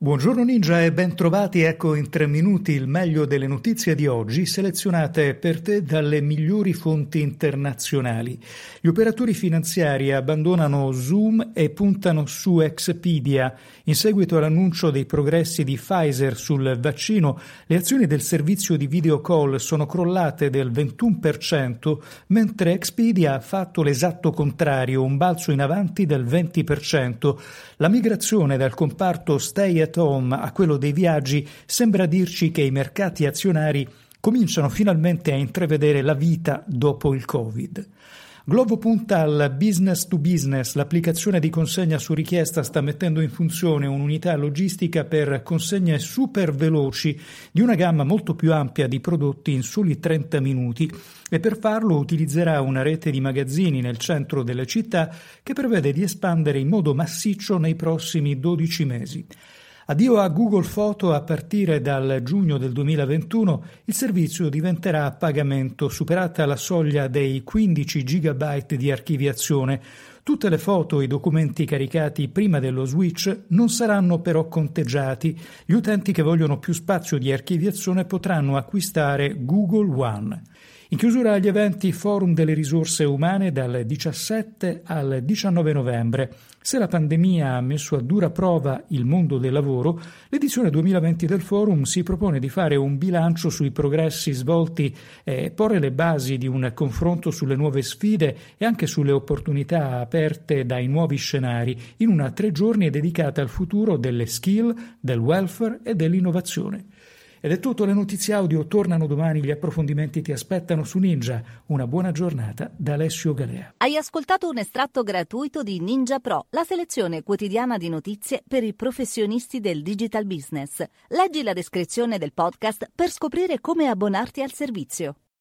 Buongiorno Ninja e ben trovati, ecco in tre minuti il meglio delle notizie di oggi selezionate per te dalle migliori fonti internazionali. Gli operatori finanziari abbandonano Zoom e puntano su Expedia. In seguito all'annuncio dei progressi di Pfizer sul vaccino, le azioni del servizio di video call sono crollate del 21%, mentre Expedia ha fatto l'esatto contrario, un balzo in avanti del 20%. La migrazione dal comparto stay at at home a quello dei viaggi sembra dirci che i mercati azionari cominciano finalmente a intravedere la vita dopo il Covid. Glovo punta al business to business, l'applicazione di consegna su richiesta sta mettendo in funzione un'unità logistica per consegne super veloci di una gamma molto più ampia di prodotti in soli 30 minuti e per farlo utilizzerà una rete di magazzini nel centro delle città che prevede di espandere in modo massiccio nei prossimi 12 mesi. Addio a Google Photo a partire dal giugno del 2021 il servizio diventerà a pagamento superata la soglia dei 15 GB di archiviazione. Tutte le foto e i documenti caricati prima dello switch non saranno però conteggiati. Gli utenti che vogliono più spazio di archiviazione potranno acquistare Google One. In chiusura agli eventi Forum delle risorse umane dal 17 al 19 novembre. Se la pandemia ha messo a dura prova il mondo del lavoro, l'edizione 2020 del Forum si propone di fare un bilancio sui progressi svolti e porre le basi di un confronto sulle nuove sfide e anche sulle opportunità aperte dai nuovi scenari in una tre giorni dedicata al futuro delle skill, del welfare e dell'innovazione. Ed è tutto, le notizie audio tornano domani, gli approfondimenti ti aspettano su Ninja. Una buona giornata da Alessio Galea. Hai ascoltato un estratto gratuito di Ninja Pro, la selezione quotidiana di notizie per i professionisti del digital business. Leggi la descrizione del podcast per scoprire come abbonarti al servizio.